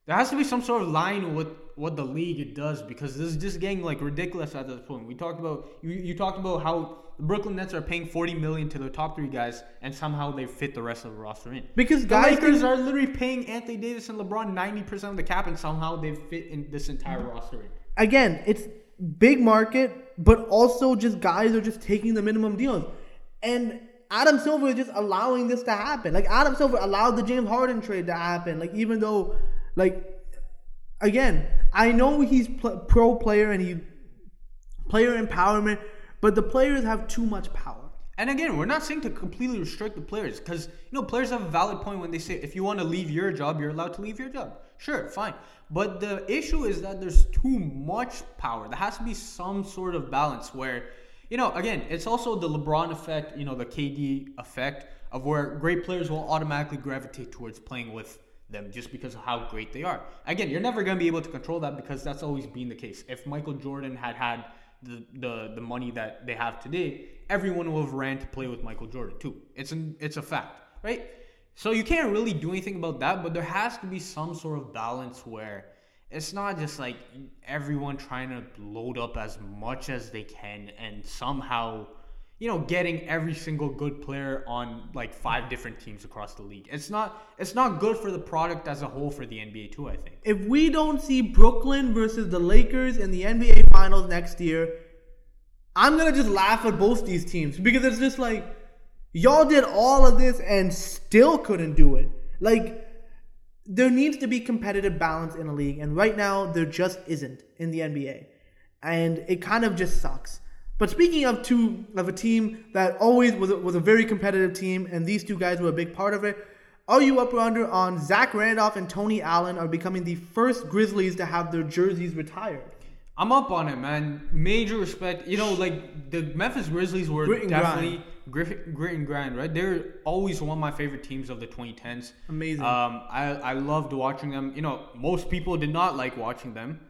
there has to be some sort of line with what the league does because this is just getting like ridiculous at this point. We talked about you, you talked about how the Brooklyn Nets are paying 40 million to their top three guys and somehow they fit the rest of the roster in. Because the guys Lakers can- are literally paying Anthony Davis and LeBron 90% of the cap and somehow they fit in this entire roster in. Again, it's big market, but also just guys are just taking the minimum deals, and Adam Silver is just allowing this to happen. Like Adam Silver allowed the James Harden trade to happen. Like even though, like, again, I know he's pl- pro player and he player empowerment, but the players have too much power. And again, we're not saying to completely restrict the players because you know players have a valid point when they say if you want to leave your job, you're allowed to leave your job. Sure, fine. But the issue is that there's too much power. There has to be some sort of balance where, you know, again, it's also the LeBron effect, you know, the KD effect of where great players will automatically gravitate towards playing with them just because of how great they are. Again, you're never going to be able to control that because that's always been the case. If Michael Jordan had had the, the, the money that they have today, everyone would have ran to play with Michael Jordan too. It's an it's a fact, right? So you can't really do anything about that, but there has to be some sort of balance where it's not just like everyone trying to load up as much as they can and somehow you know getting every single good player on like five different teams across the league. It's not it's not good for the product as a whole for the NBA too, I think. If we don't see Brooklyn versus the Lakers in the NBA Finals next year, I'm gonna just laugh at both these teams because it's just like y'all did all of this and still couldn't do it. Like there needs to be competitive balance in a league, and right now there just isn't in the NBA, and it kind of just sucks. But speaking of two of a team that always was a, was a very competitive team, and these two guys were a big part of it. Are you up or under on Zach Randolph and Tony Allen are becoming the first Grizzlies to have their jerseys retired? I'm up on it, man. Major respect. You know, like the Memphis Grizzlies were Grit definitely grit, grit and grind, right? They're always one of my favorite teams of the 2010s. Amazing. Um, I I loved watching them. You know, most people did not like watching them,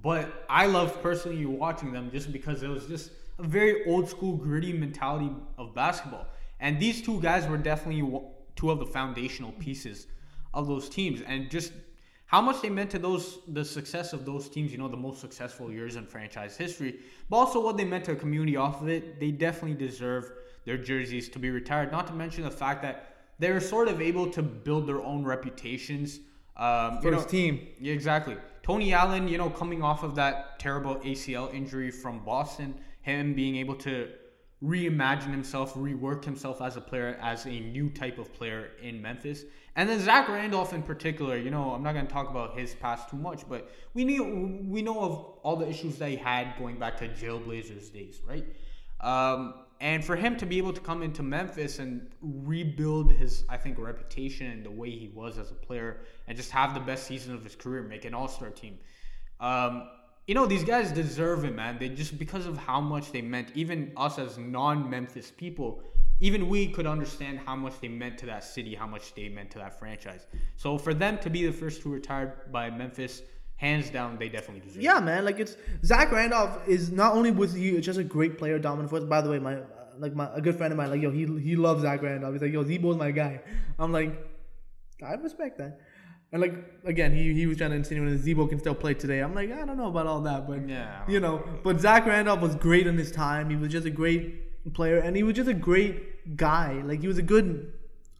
but I loved personally watching them just because it was just a very old school gritty mentality of basketball. And these two guys were definitely two of the foundational pieces of those teams, and just how much they meant to those the success of those teams. You know, the most successful years in franchise history, but also what they meant to the community off of it. They definitely deserve their jerseys to be retired. Not to mention the fact that they were sort of able to build their own reputations. Um, you First know- team. yeah, exactly. Tony Allen, you know, coming off of that terrible ACL injury from Boston, him being able to reimagine himself, rework himself as a player, as a new type of player in Memphis. And then Zach Randolph in particular, you know, I'm not going to talk about his past too much, but we knew we know of all the issues that he had going back to Jailblazers days, right? Um, and for him to be able to come into Memphis and rebuild his, I think, reputation and the way he was as a player, and just have the best season of his career, make an All Star team. Um, you know, these guys deserve it, man. They just because of how much they meant, even us as non-Memphis people, even we could understand how much they meant to that city, how much they meant to that franchise. So for them to be the first to retire by Memphis, hands down, they definitely deserve. it. Yeah, man. Like it's Zach Randolph is not only was he just a great player, dominant force. By the way, my like my a good friend of mine, like yo, he he loves Zach Randolph. He's like yo, Z-Bo's my guy. I'm like, I respect that. And like again, he, he was trying to insinuate that Z-Bo can still play today. I'm like, I don't know about all that, but Yeah, you know. But Zach Randolph was great in his time. He was just a great player, and he was just a great guy. Like he was a good,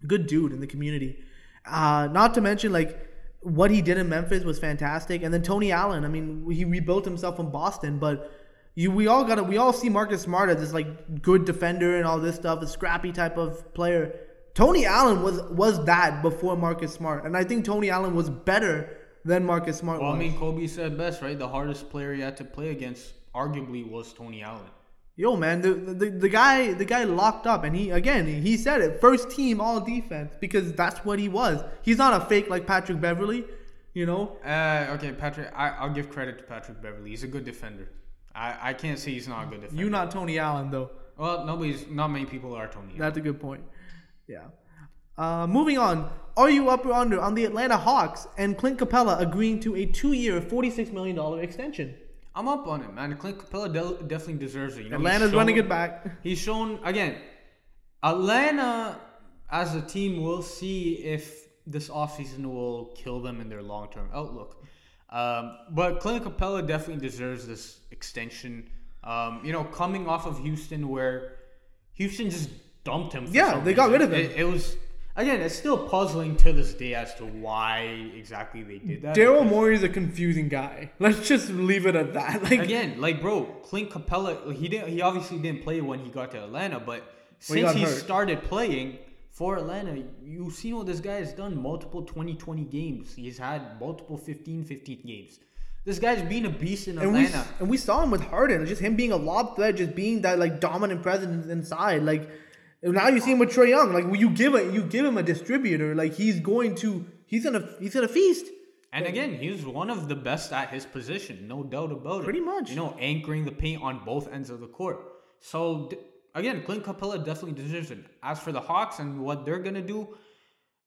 good dude in the community. Uh, not to mention like what he did in Memphis was fantastic, and then Tony Allen. I mean, he rebuilt himself in Boston, but you we all got we all see Marcus Smart as this like good defender and all this stuff, a scrappy type of player. Tony Allen was was that before Marcus Smart, and I think Tony Allen was better than Marcus Smart Well, I mean, Kobe said best, right? The hardest player he had to play against, arguably, was Tony Allen. Yo, man, the, the the guy the guy locked up, and he again he said it first team all defense because that's what he was. He's not a fake like Patrick Beverley, you know. Uh, okay, Patrick. I, I'll give credit to Patrick Beverley. He's a good defender. I, I can't say he's not a good defender. You not Tony Allen though. Well, nobody's. Not many people are Tony. Allen. That's a good point. Yeah. Uh, moving on, are you up or under on the Atlanta Hawks and Clint Capela agreeing to a two-year, forty-six million dollar extension? I'm up on it, man. Clint Capela de- definitely deserves it. You know, Atlanta's running shown- it back. He's shown again. Atlanta, as a team, will see if this offseason will kill them in their long-term outlook. Um, but Clint Capela definitely deserves this extension. Um, you know, coming off of Houston, where Houston just dumped him. For Yeah, some they got rid of him. It, it was again. It's still puzzling to this day as to why exactly they did that. Daryl because- Morey is a confusing guy. [LAUGHS] Let's just leave it at that. [LAUGHS] Like, Again, like bro, Clint Capela, he didn't. He obviously didn't play when he got to Atlanta, but When he since got he hurt. started playing for Atlanta, you've seen what this guy has done. Multiple 20-20 games. He's had multiple 15-15 games. This guy's been a beast in and we Atlanta. and we saw him with Harden, just him being a lob threat, just being that like dominant presence inside. Like now you see him with Trae Young. Like when you give a you give him a distributor, like he's going to he's gonna he's gonna feast. And again, he's one of the best at his position, no doubt about it. Pretty much. You know, anchoring the paint on both ends of the court. So d- again, Clint Capela definitely deserves it. As for the Hawks and what they're gonna do,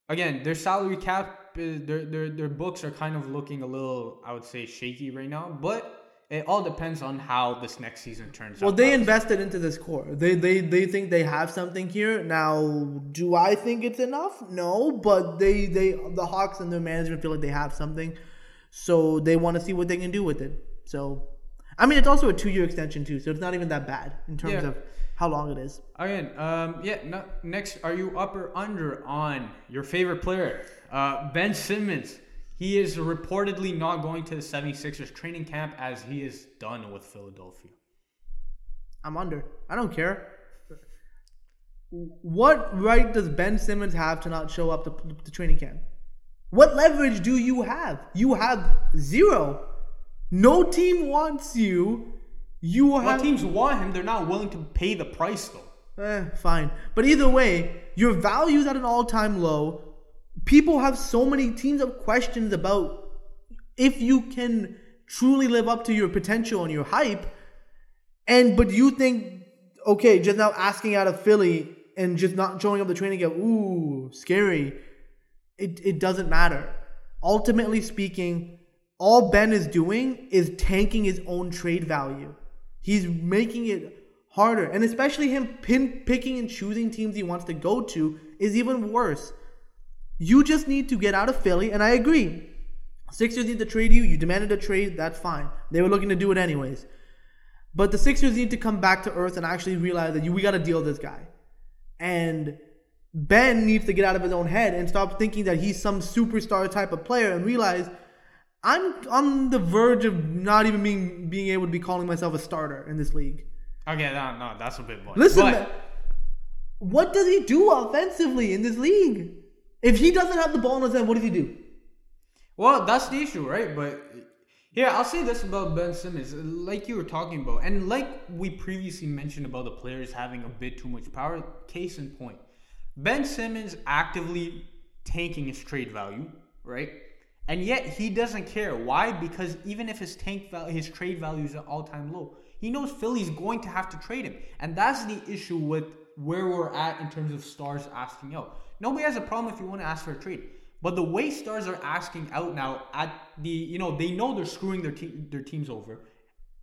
again, their salary cap, is, their their their books are kind of looking a little, I would say, shaky right now. But it all depends on how this next season turns Well, out. Well, they invested into this core. They they they think they have something here. Now, do I think it's enough? No, but they they the Hawks and their management feel like they have something, so they want to see what they can do with it. So, I mean, it's also a two year extension too, so it's not even that bad in terms Yeah. of how long it is. Again, um, yeah. No, next, are you up or under on your favorite player, uh, Ben Simmons? He is reportedly not going to the 76ers training camp as he is done with Philadelphia. I'm under. I don't care. What right does Ben Simmons have to not show up to the training camp? What leverage do you have? You have zero. No team wants you. You have. What teams want him? They're not willing to pay the price though. Eh, fine. But either way, your value's at an all-time low. People have so many teams have questions about if you can truly live up to your potential and your hype. And but you think, okay, just now asking out of Philly and just not showing up the training camp, ooh, scary. It it doesn't matter. Ultimately speaking, all Ben is doing is tanking his own trade value. He's making it harder, and especially him pin picking and choosing teams he wants to go to is even worse. You just need to get out of Philly, and I agree. Sixers need to trade you. You demanded a trade. That's fine. They were looking to do it anyways. But the Sixers need to come back to earth and actually realize that you, we got to deal with this guy. And Ben needs to get out of his own head and stop thinking that he's some superstar type of player and realize I'm on the verge of not even being being able to be calling myself a starter in this league. Okay, no, no, that's a bit much. Listen, But- what does he do offensively in this league? If he doesn't have the ball in his hand, what does he do? Well, that's the issue, right? But yeah, I'll say this about Ben Simmons, like you were talking about, and like we previously mentioned about the players having a bit too much power. Case in point, Ben Simmons actively tanking his trade value, right? And yet he doesn't care. Why? Because even if his tank value, his trade value is at all time low, he knows Philly's going to have to trade him, and that's the issue with where we're at in terms of stars asking out. Nobody has a problem if you want to ask for a trade. But the way stars are asking out now at the you know they know they're screwing their te- their teams over.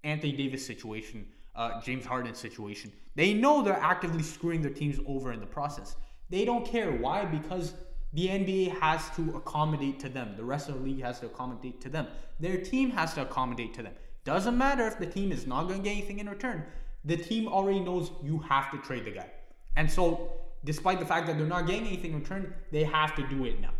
Anthony Davis situation, uh, James Harden situation. They know they're actively screwing their teams over in the process. They don't care why because the NBA has to accommodate to them. The rest of the league has to accommodate to them. Their team has to accommodate to them. Doesn't matter if the team is not going to get anything in return. the team already knows you have to trade the guy. And so, despite the fact that they're not getting anything in return, they have to do it now.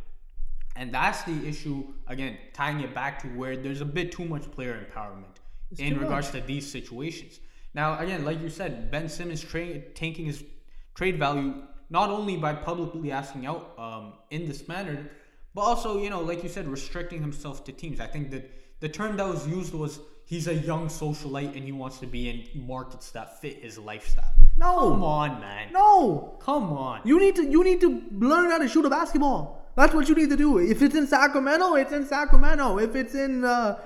And that's the issue, again, tying it back to where there's a bit too much player empowerment in too regards to these situations. Now, again, like you said, Ben Simmons tra- tanking his trade value not only by publicly asking out um, in this manner, but also, you know, like you said, restricting himself to teams. I think that the term that was used was he's a young socialite and he wants to be in markets that fit his lifestyle. No. Come on, man. No, Come on. you need to you need to learn how to shoot a basketball. That's what you need to do. If it's in Sacramento, it's in Sacramento. If it's in uh,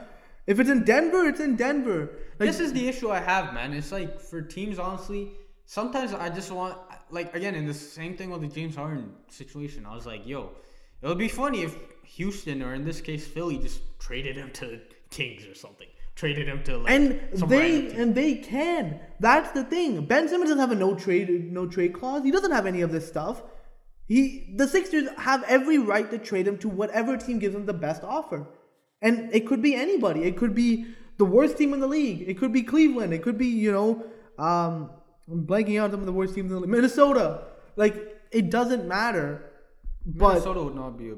if it's in Denver, it's in Denver. Like, this is the issue I have, man. It's like for teams, honestly, sometimes I just want, like, again, in the same thing with the James Harden situation, I was like, yo, it would be funny if Houston, or in this case, Philly, just traded him to the Kings or something. Traded him to, like, and some they random team. and they can. That's the thing. Ben Simmons doesn't have a no trade no trade clause. He doesn't have any of this stuff. He the Sixers have every right to trade him to whatever team gives him the best offer. And it could be anybody. It could be the worst team in the league. It could be Cleveland. It could be, you know, um I'm blanking out some of the worst teams in the league. Minnesota. Like it doesn't matter. But Minnesota would not be a.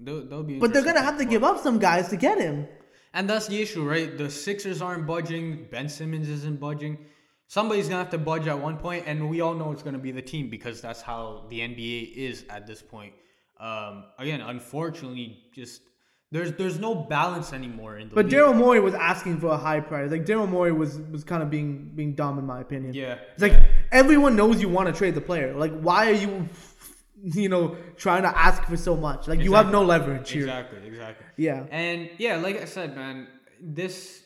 They'll, they'll be but they're gonna have to give up some guys to get him. And that's the issue, right? The Sixers aren't budging. Ben Simmons isn't budging. Somebody's gonna have to budge at one point, and we all know it's gonna be the team because that's how the NBA is at this point. Um, again, unfortunately, just there's there's no balance anymore in the But. Daryl Morey was asking for a high price. Like Daryl Morey was was kind of being being dumb in my opinion. Yeah, It's like everyone knows you want to trade the player. Like why are you, [LAUGHS] you know, trying to ask for so much? Like you have no leverage here. Exactly, exactly. Yeah. And yeah, like I said, man, this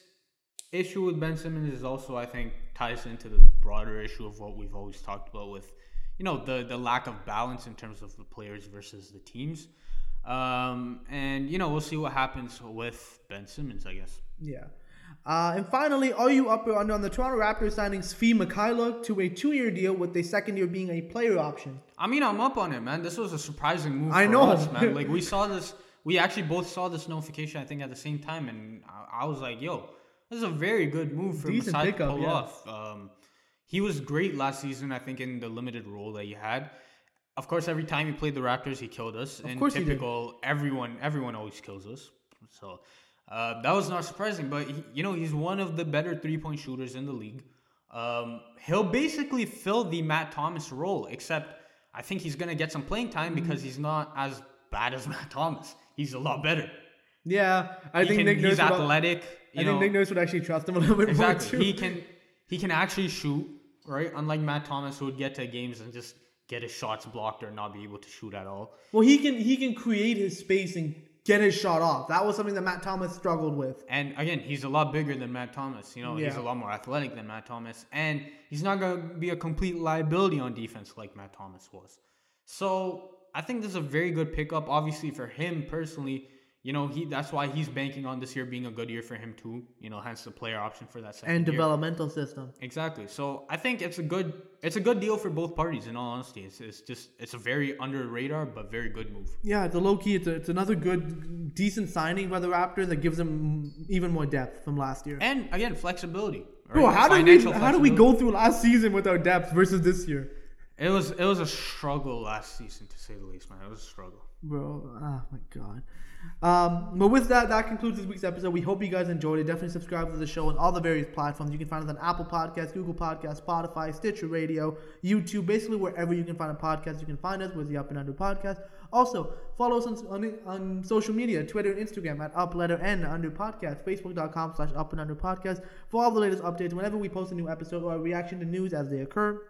issue with Ben Simmons is also, I think, ties into the broader issue of what we've always talked about with, you know, the the lack of balance in terms of the players versus the teams. Um, and you know, we'll see what happens with Ben Simmons, I guess. Yeah. Uh, and finally, are you up or under on the Toronto Raptors signing Svi Mykhailiuk to a two-year deal with the second year being a player option? I mean, I'm up on it, man. This was a surprising move. I for know. us, man. Like we [LAUGHS] saw this, we actually both saw this notification, I think, at the same time, and I, I was like, "Yo, this is a very good move for Decent Masai to pickup, pull yeah. off." Um, he was great last season, I think, in the limited role that he had. Of course, every time he played the Raptors, he killed us. Of course he did. typical, everyone, everyone always kills us. So uh, that was not surprising. But he, you know, he's one of the better three-point shooters in the league. Um, he'll basically fill the Matt Thomas role, except I think he's gonna get some playing time Mm-hmm. because he's not as bad as [LAUGHS] Matt Thomas. He's a lot better. Yeah, I He think can, Nick he's athletic. I You think know, Nick Nurse would actually trust him a little bit exactly. more He too. can he can actually shoot, right? Unlike Matt Thomas, who would get to games and just get his shots blocked or not be able to shoot at all. Well, he can he can create his space and get his shot off. That was something that Matt Thomas struggled with. And again, he's a lot bigger than Matt Thomas. You know, he's a lot more athletic than Matt Thomas, and he's not going to be a complete liability on defense like Matt Thomas was. So I think this is a very good pickup. Obviously, for him personally, you know, he that's why he's banking on this year being a good year for him too. You know, hence the player option for that second And year. developmental system. Exactly. So I think it's a good it's a good deal for both parties. In all honesty, it's, it's just it's a very under radar but very good move. Yeah, it's a low key. It's, a, it's another good, decent signing by the Raptors that gives them even more depth from last year. And again, flexibility. Bro, how did we how did we go through last season with our depth versus this year, It was it was a struggle last season to say the least, man. It was a struggle. Bro? Oh my god. Um, but with that, that concludes this week's episode. We hope you guys enjoyed it. Definitely subscribe to the show on all the various platforms. You can find us on Apple Podcasts, Google Podcasts, Spotify, Stitcher Radio, YouTube, basically wherever you can find a podcast, you can find us with the Up and Under Podcast. Also, follow us on, on, on social media, Twitter and Instagram at Up Letter N Under Podcast, Facebook.com slash Up and Under Podcast for all the latest updates whenever we post a new episode or a reaction to news as they occur.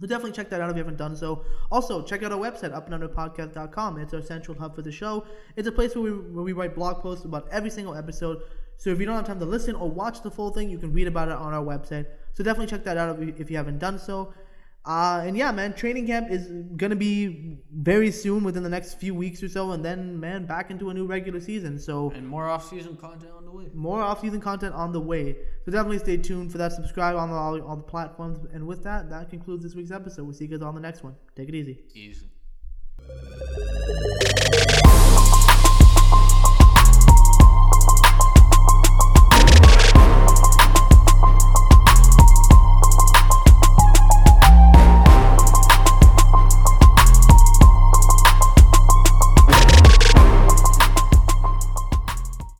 So definitely check that out if you haven't done so. Also, check out our website, upandunderpodcast.com. It's our central hub for the show. It's a place where we, where we write blog posts about every single episode. So if you don't have time to listen or watch the full thing, you can read about it on our website. So definitely check that out if you, if you haven't done so. Uh, and yeah, man, training camp is gonna be very soon, within the next few weeks or so, and then man, back into a new regular season. So And more off season content on the way. more off-season content on the way. So definitely stay tuned for that. Subscribe on all, all the platforms. And with that, that concludes this week's episode. We'll see you guys on the next one. Take it easy. Easy.